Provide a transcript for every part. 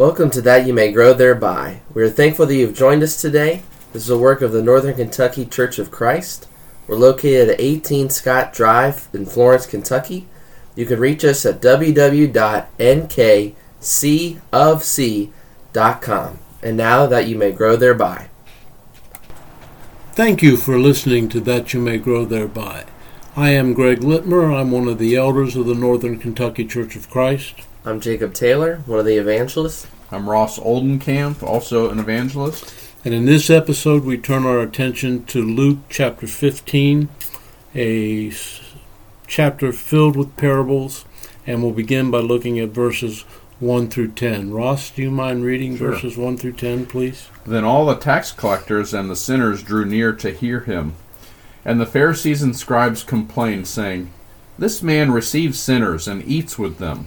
Welcome to That You May Grow Thereby. We are thankful that you've joined us today. This is a work of the Northern Kentucky Church of Christ. We're located at 18 Scott Drive in Florence, Kentucky. You can reach us at www.nkcofc.com. And now that you may grow thereby. Thank you for listening to That You May Grow Thereby. I am Greg Littmer. I'm one of the elders of the Northern Kentucky Church of Christ. I'm Jacob Taylor, one of the evangelists. I'm Ross Oldenkamp, also an evangelist. And in this episode, we turn our attention to Luke chapter 15, a chapter filled with parables, and we'll begin by looking at verses 1 through 10. Ross, do you mind reading Sure. verses 1 through 10, please? Then all the tax collectors and the sinners drew near to hear him. And the Pharisees and scribes complained, saying, This man receives sinners and eats with them.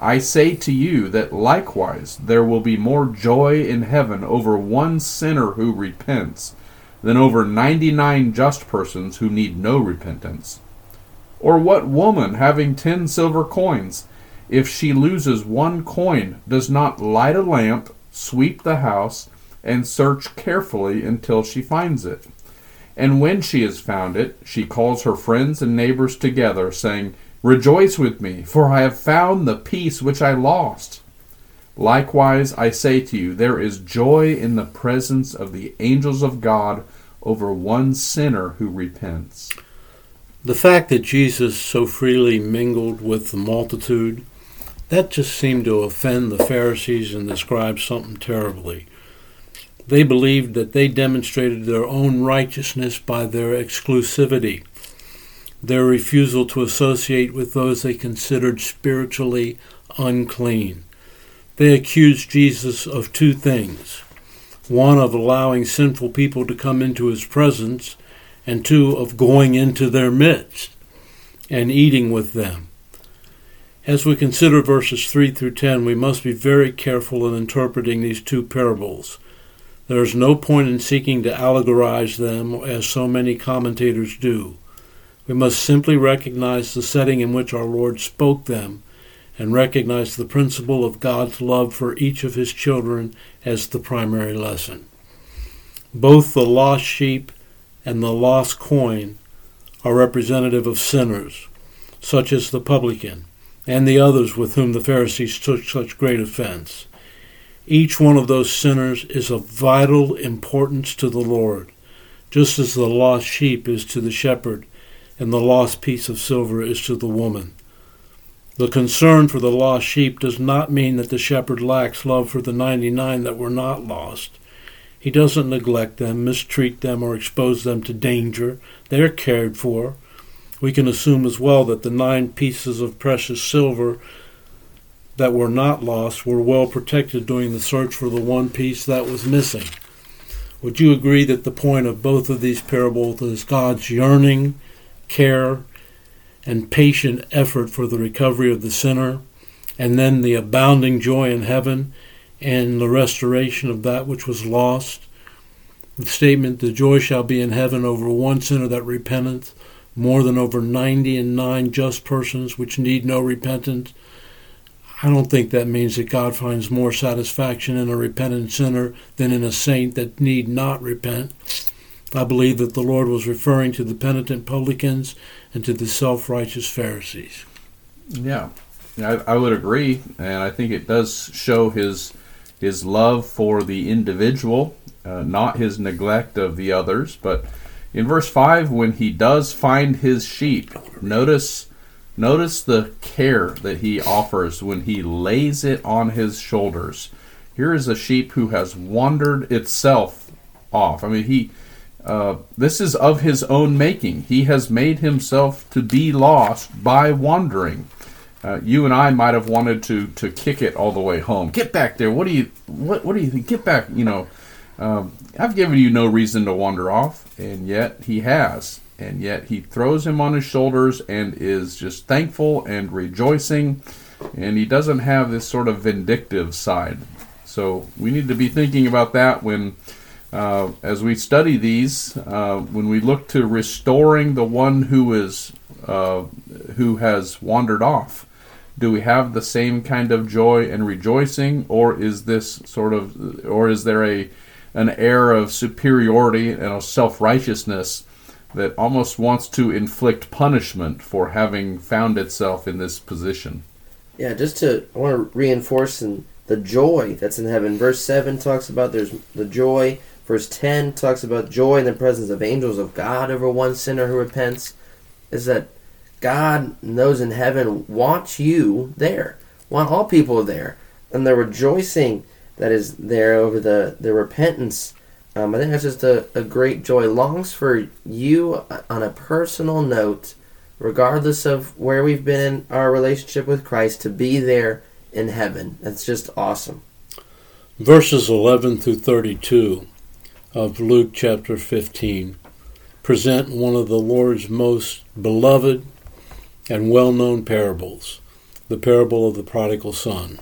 I say to you that likewise there will be more joy in heaven over one sinner who repents than over ninety nine just persons who need no repentance. Or what woman, having ten silver coins, if she loses one coin, does not light a lamp, sweep the house, and search carefully until she finds it? And when she has found it, she calls her friends and neighbors together, saying, Rejoice with me, for I have found the piece which I lost. Likewise, I say to you, there is joy in the presence of the angels of God over one sinner who repents. The fact that Jesus so freely mingled with the multitude, that just seemed to offend the Pharisees and the scribes something terribly. They believed that they demonstrated their own righteousness by their exclusivity, their refusal to associate with those they considered spiritually unclean. They accused Jesus of two things one, of allowing sinful people to come into his presence, and two, of going into their midst and eating with them. As we consider verses 3 through 10, we must be very careful in interpreting these two parables. There is no point in seeking to allegorize them as so many commentators do. We must simply recognize the setting in which our Lord spoke them and recognize the principle of God's love for each of his children as the primary lesson. Both the lost sheep and the lost coin are representative of sinners, such as the publican and the others with whom the Pharisees took such great offense. Each one of those sinners is of vital importance to the Lord, just as the lost sheep is to the shepherd and the lost piece of silver is to the woman. The concern for the lost sheep does not mean that the shepherd lacks love for the 99 that were not lost. He doesn't neglect them, mistreat them, or expose them to danger. They are cared for. We can assume as well that the nine pieces of precious silver that were not lost were well protected during the search for the one piece that was missing. Would you agree that the point of both of these parables is God's yearning, care, and patient effort for the recovery of the sinner, and then the abounding joy in heaven and the restoration of that which was lost? The statement, the joy shall be in heaven over one sinner that repenteth, more than over ninety and nine just persons which need no repentance. I don't think that means that God finds more satisfaction in a repentant sinner than in a saint that need not repent. I believe that the Lord was referring to the penitent publicans and to the self righteous Pharisees. Yeah, I, I would agree, and I think it does show his his love for the individual, uh, not his neglect of the others. But in verse five, when he does find his sheep, notice notice the care that he offers when he lays it on his shoulders. Here is a sheep who has wandered itself off. I mean, he. Uh, this is of his own making. He has made himself to be lost by wandering. uh, you and I might have wanted to to kick it all the way home. Get back there. What do you what what do you think? Get back. You know, um, I've given you no reason to wander off, and yet he has, and yet he throws him on his shoulders and is just thankful and rejoicing, and he doesn't have this sort of vindictive side. So we need to be thinking about that when. Uh, as we study these, uh, when we look to restoring the one who is uh, who has wandered off, do we have the same kind of joy and rejoicing, or is this sort of, or is there a an air of superiority and of self righteousness that almost wants to inflict punishment for having found itself in this position? Yeah, just to I want to reinforce in the joy that's in heaven. Verse seven talks about there's the joy. Verse ten talks about joy in the presence of angels of God over one sinner who repents. Is that God knows in heaven wants you there, want all people there, and the rejoicing that is there over the the repentance. Um, I think that's just a, a great joy. Longs for you on a personal note, regardless of where we've been in our relationship with Christ, to be there in heaven. That's just awesome. Verses 11 through 32 of Luke chapter 15 present one of the Lord's most beloved and well known parables, the parable of the prodigal son.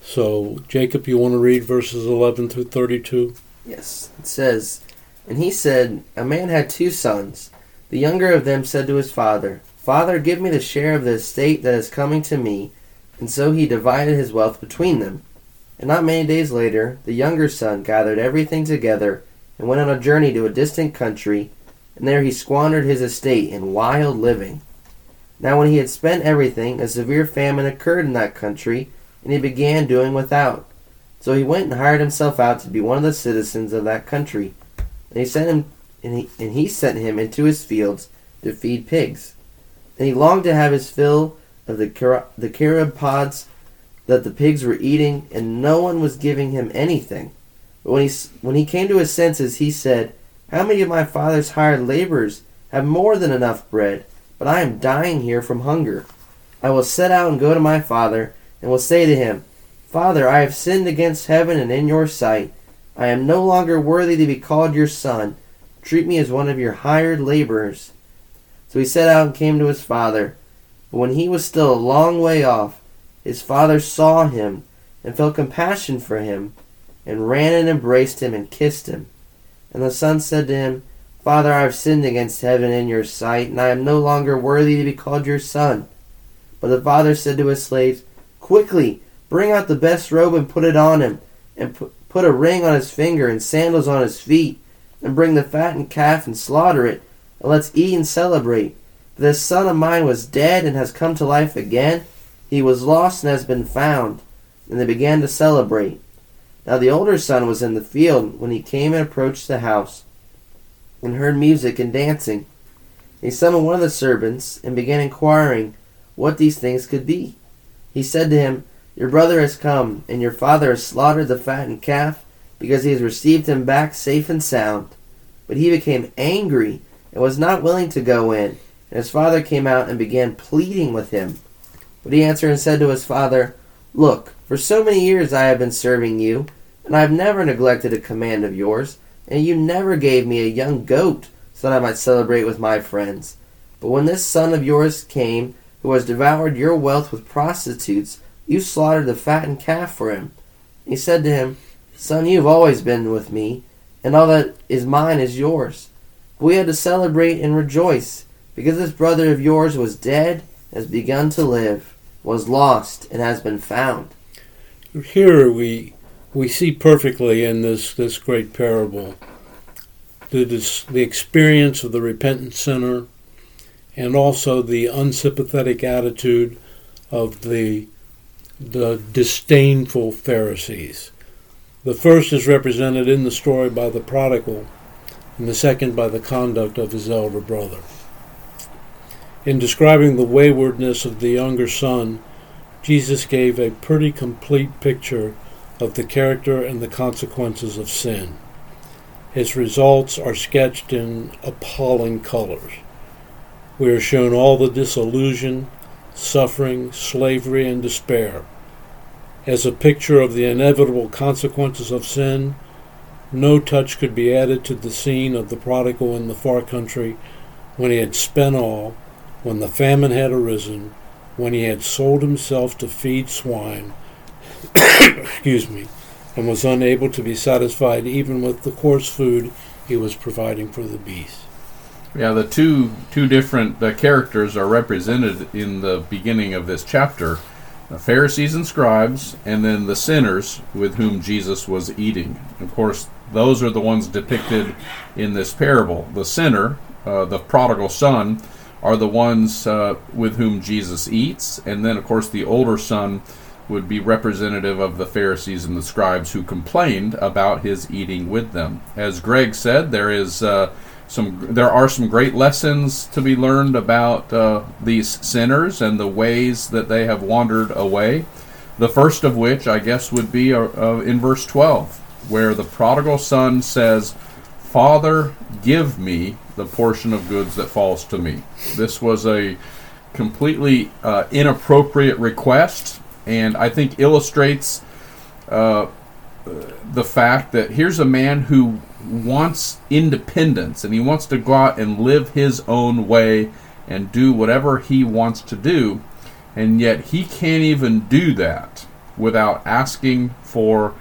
So, Jacob, you want to read verses 11 through 32? Yes. It says, And he said, A man had two sons. The younger of them said to his father, Father, give me the share of the estate that is coming to me. And so he divided his wealth between them. And not many days later, the younger son gathered everything together and went on a journey to a distant country, and there he squandered his estate in wild living. Now, when he had spent everything, a severe famine occurred in that country, and he began doing without. So he went and hired himself out to be one of the citizens of that country. And he sent him, and he, and he sent him into his fields to feed pigs. And he longed to have his fill of the the carob pods that the pigs were eating, and no one was giving him anything. When he when he came to his senses, he said, "How many of my father's hired laborers have more than enough bread?" but I am dying here from hunger. I will set out and go to my father, and will say to him, Father, I have sinned against heaven and in your sight. I am no longer worthy to be called your son. Treat me as one of your hired laborers. So he set out and came to his father. But when he was still a long way off, his father saw him and felt compassion for him, and ran and embraced him and kissed him. And the son said to him, Father, I have sinned against heaven in your sight, and I am no longer worthy to be called your son. But the father said to his slaves, Quickly, bring out the best robe and put it on him, and put a ring on his finger and sandals on his feet, and bring the fattened calf and slaughter it, and let's eat and celebrate. For this son of mine was dead and has come to life again. He was lost and has been found. And they began to celebrate. Now the older son was in the field when he came and approached the house and heard music and dancing. He summoned one of the servants and began inquiring what these things could be. He said to him, Your brother has come, and your father has slaughtered the fattened calf, because he has received him back safe and sound. But he became angry and was not willing to go in. And his father came out and began pleading with him. But he answered and said to his father, Look, for so many years I have been serving you, and I have never neglected a command of yours and you never gave me a young goat so that I might celebrate with my friends. But when this son of yours came, who has devoured your wealth with prostitutes, you slaughtered the fattened calf for him. He said to him, Son, you have always been with me, and all that is mine is yours. But we had to celebrate and rejoice, because this brother of yours was dead, has begun to live, was lost, and has been found. Here we we see perfectly in this, this great parable the, the experience of the repentant sinner and also the unsympathetic attitude of the, the disdainful Pharisees. The first is represented in the story by the prodigal, and the second by the conduct of his elder brother. In describing the waywardness of the younger son, Jesus gave a pretty complete picture of the character and the consequences of sin. His results are sketched in appalling colors. We are shown all the disillusion, suffering, slavery, and despair. As a picture of the inevitable consequences of sin, no touch could be added to the scene of the prodigal in the far country when he had spent all, when the famine had arisen, when he had sold himself to feed swine, excuse me, and was unable to be satisfied even with the coarse food he was providing for the beasts. Yeah, the two two different uh, characters are represented in the beginning of this chapter: the Pharisees and scribes, and then the sinners with whom Jesus was eating. Of course, those are the ones depicted in this parable. The sinner, uh, the prodigal son, are the ones uh, with whom Jesus eats, and then, of course, the older son would be representative of the Pharisees and the scribes who complained about his eating with them. As Greg said, there is uh, some there are some great lessons to be learned about uh, these sinners and the ways that they have wandered away. The first of which, I guess, would be uh, uh, in verse 12, where the prodigal son says, Father, give me the portion of goods that falls to me. This was a completely uh, inappropriate request, and I think illustrates uh, the fact that here's a man who wants independence and he wants to go out and live his own way and do whatever he wants to do, and yet he can't even do that without asking for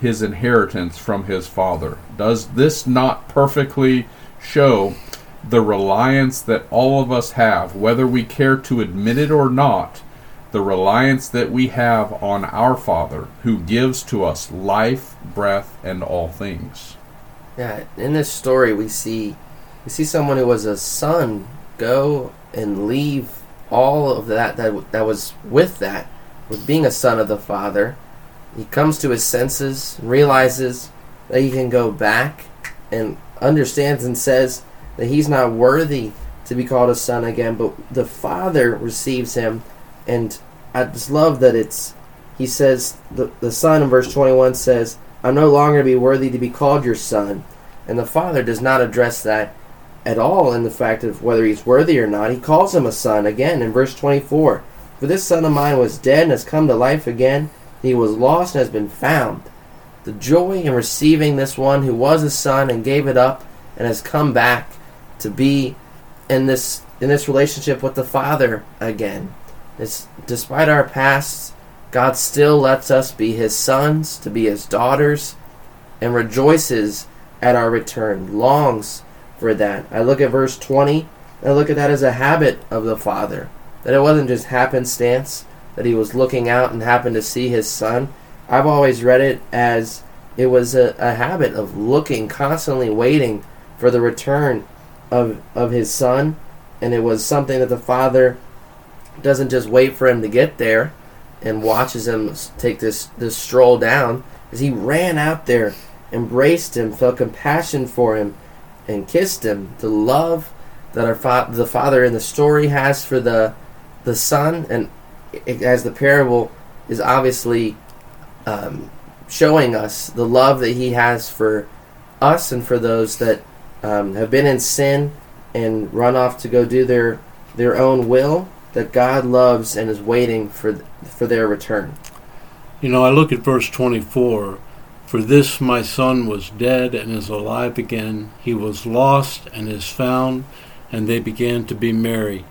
his inheritance from his father. Does this not perfectly show the reliance that all of us have, whether we care to admit it or not? The reliance that we have on our Father who gives to us life, breath, and all things. Yeah, in this story we see we see someone who was a son go and leave all of that that that was with that with being a son of the father. He comes to his senses, realizes that he can go back and understands and says that he's not worthy to be called a son again, but the father receives him and I just love that it's he says the the son in verse 21 says I'm no longer to be worthy to be called your son. And the father does not address that at all in the fact of whether he's worthy or not. He calls him a son again in verse 24. For this son of mine was dead and has come to life again. He was lost and has been found. The joy in receiving this one who was a son and gave it up and has come back to be in this in this relationship with the Father again. It's, despite our pasts, God still lets us be His sons, to be His daughters, and rejoices at our return, longs for that. I look at verse 20, I look at that as a habit of the Father. That it wasn't just happenstance, that He was looking out and happened to see His Son. I've always read it as it was a, a habit of looking, constantly waiting for the return of, of His Son. And it was something that the Father doesn't just wait for Him to get there and watches him take this, this stroll down as he ran out there, embraced him, felt compassion for him, and kissed him. The love that our fa- the father in the story has for the the son, and as the parable is obviously um, showing us the love that he has for us and for those that um, have been in sin and run off to go do their their own will that God loves and is waiting for for their return. You know, I look at verse 24. For this my son was dead and is alive again. He was lost and is found, and they began to be merry.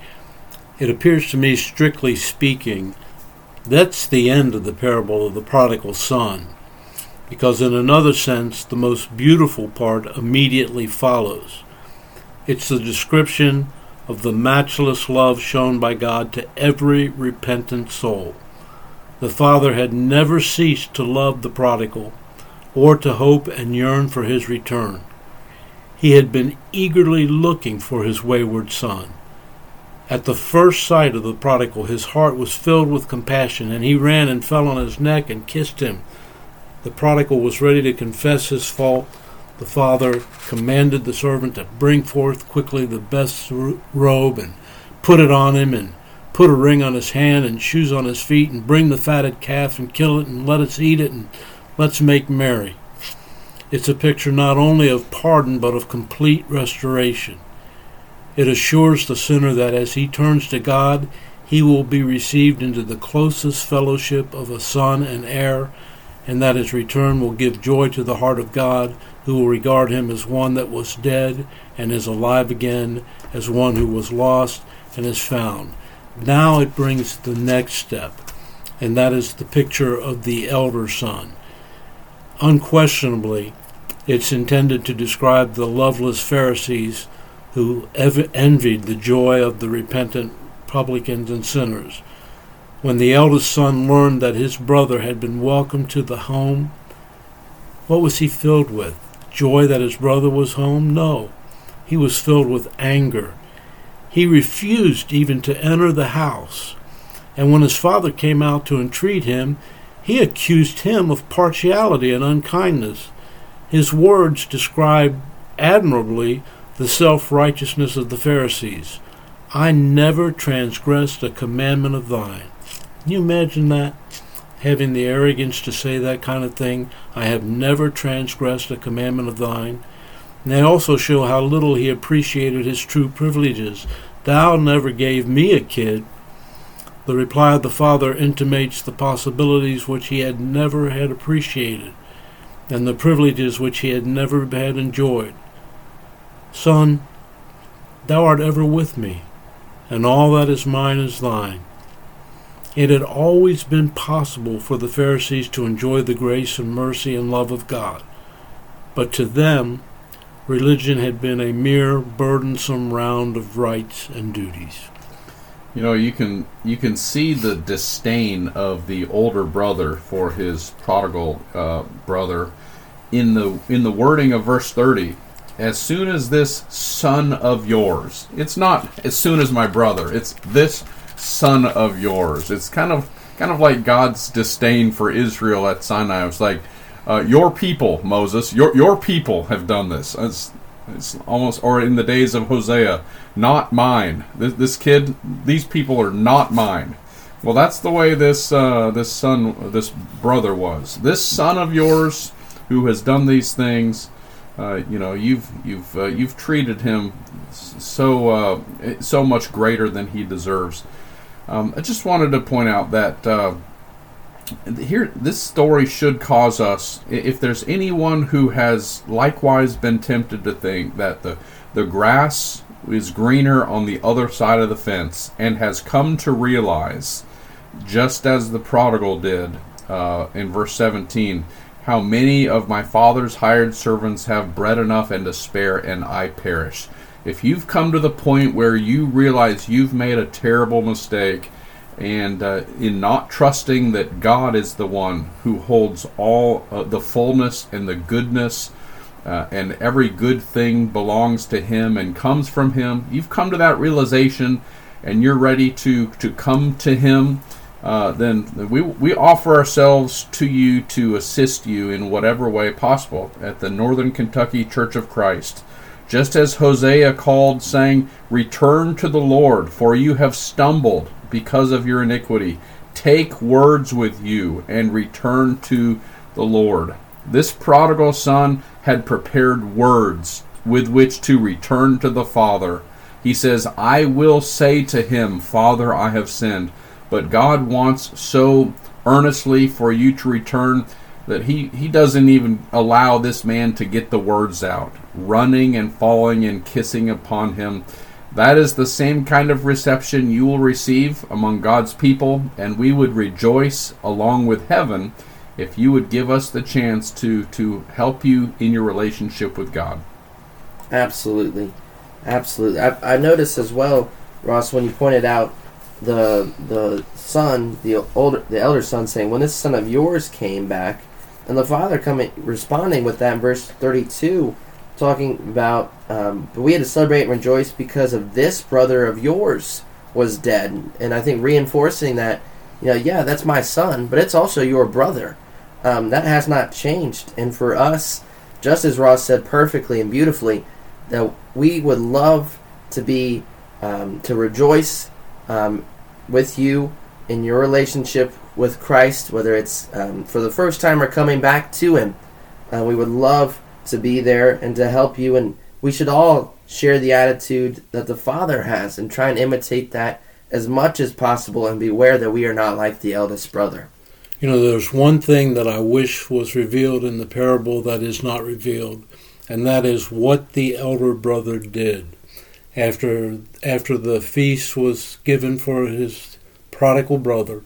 It appears to me, strictly speaking, that's the end of the parable of the prodigal son. Because, in another sense, the most beautiful part immediately follows. It's the description of the matchless love shown by God to every repentant soul. The Father had never ceased to love the prodigal, or to hope and yearn for his return. He had been eagerly looking for his wayward son. At the first sight of the prodigal, his heart was filled with compassion, and he ran and fell on his neck and kissed him. The prodigal was ready to confess his fault the father commanded the servant to bring forth quickly the best robe and put it on him and put a ring on his hand and shoes on his feet and bring the fatted calf and kill it and let us eat it and let's make merry. It's a picture not only of pardon but of complete restoration. It assures the sinner that as he turns to God, he will be received into the closest fellowship of a son and heir, and that his return will give joy to the heart of God, who will regard him as one that was dead and is alive again, as one who was lost and is found. Now it brings the next step, and that is the picture of the elder son. Unquestionably, it's intended to describe the loveless Pharisees who envied the joy of the repentant publicans and sinners. When the eldest son learned that his brother had been welcomed to the home, what was he filled with? Joy that his brother was home? No. He was filled with anger. He refused even to enter the house. And when his father came out to entreat him, he accused him of partiality and unkindness. His words describe admirably the self righteousness of the Pharisees. I never transgressed a commandment of thine. Can you imagine that? Having the arrogance to say that kind of thing. I have never transgressed a commandment of thine. And they also show how little he appreciated his true privileges. Thou never gave me a kid. The reply of the father intimates the possibilities which he had never had appreciated, and the privileges which he had never had enjoyed. Son, thou art ever with me and all that is mine is thine. It had always been possible for the Pharisees to enjoy the grace and mercy and love of God, but to them, religion had been a mere burdensome round of rites and duties. You know, you can you can see the disdain of the older brother for his prodigal uh, brother in the in the wording of verse thirty as soon as this son of yours, it's not as soon as my brother, it's this son of yours. It's kind of kind of like God's disdain for Israel at Sinai. It's like uh, your people, Moses, your your people have done this. It's, it's almost, or in the days of Hosea, not mine. This, this kid, these people are not mine. Well, that's the way this uh, this son, this brother was. This son of yours, who has done these things, uh, you know you've you've uh, you've treated him so uh, so much greater than he deserves. Um, I just wanted to point out that uh, here this story should cause us, if there's anyone who has likewise been tempted to think that the the grass is greener on the other side of the fence and has come to realize, just as the prodigal did uh, in verse 17 how many of my father's hired servants have bread enough and to spare, and I perish. If you've come to the point where you realize you've made a terrible mistake, and uh, in not trusting that God is the one who holds all uh, the fullness and the goodness, uh, and every good thing belongs to Him and comes from Him, you've come to that realization, and you're ready to to come to Him uh, then we, we offer ourselves to you to assist you in whatever way possible at the Northern Kentucky Church of Christ. Just as Hosea called, saying, Return to the Lord, for you have stumbled because of your iniquity. Take words with you and return to the Lord. This prodigal son had prepared words with which to return to the Father. He says, I will say to him, Father, I have sinned. But God wants so earnestly for you to return that he, he doesn't even allow this man to get the words out. Running and falling and kissing upon him. That is the same kind of reception you will receive among God's people, and we would rejoice along with heaven if you would give us the chance to, to help you in your relationship with God. Absolutely. Absolutely. I, I noticed as well, Ross, when you pointed out the the son, the older, the elder son, saying, "When this son of yours came back," and the father coming responding with that in verse thirty-two, talking about, um, "But we had to celebrate and rejoice because of this brother of yours was dead," and I think reinforcing that, you know, yeah, that's my son, but it's also your brother. Um, that has not changed, and for us, just as Ross said perfectly and beautifully, that we would love to be um, to rejoice um, with you in your relationship with Christ, whether it's um, for the first time or coming back to Him. Uh, we would love to be there and to help you, and we should all share the attitude that the Father has and try and imitate that as much as possible and beware that we are not like the eldest brother. You know, there's one thing that I wish was revealed in the parable that is not revealed, and that is what the elder brother did after after the feast was given for his prodigal brother.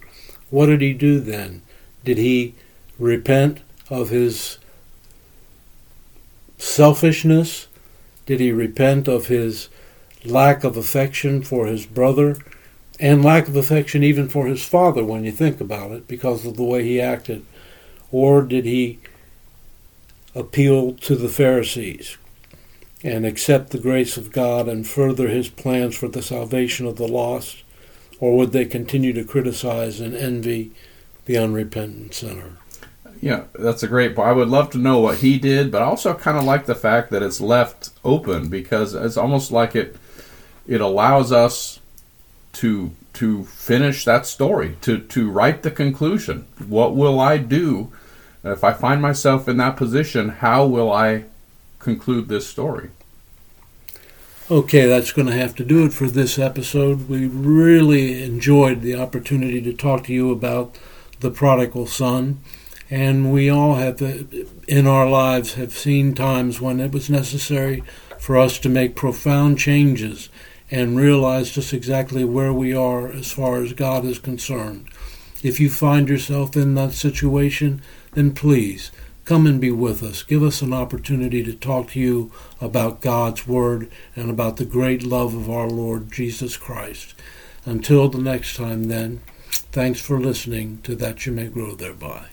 What did he do then? Did he repent of his selfishness? Did he repent of his lack of affection for his brother and lack of affection even for his father when you think about it because of the way he acted? Or did he appeal to the Pharisees and accept the grace of God and further his plans for the salvation of the lost? Or would they continue to criticize and envy the unrepentant sinner? Yeah, that's a great point. I would love to know what he did, but I also kind of like the fact that it's left open because it's almost like it it allows us to to finish that story, to to write the conclusion. What will I do if I find myself in that position? How will I conclude this story? Okay, that's going to have to do it for this episode. We really enjoyed the opportunity to talk to you about the prodigal son. And we all have, uh, in our lives, have seen times when it was necessary for us to make profound changes and realize just exactly where we are as far as God is concerned. If you find yourself in that situation, then please come and be with us. Give us an opportunity to talk to you about God's Word and about the great love of our Lord Jesus Christ. Until the next time, then, thanks for listening to That You May Grow Thereby.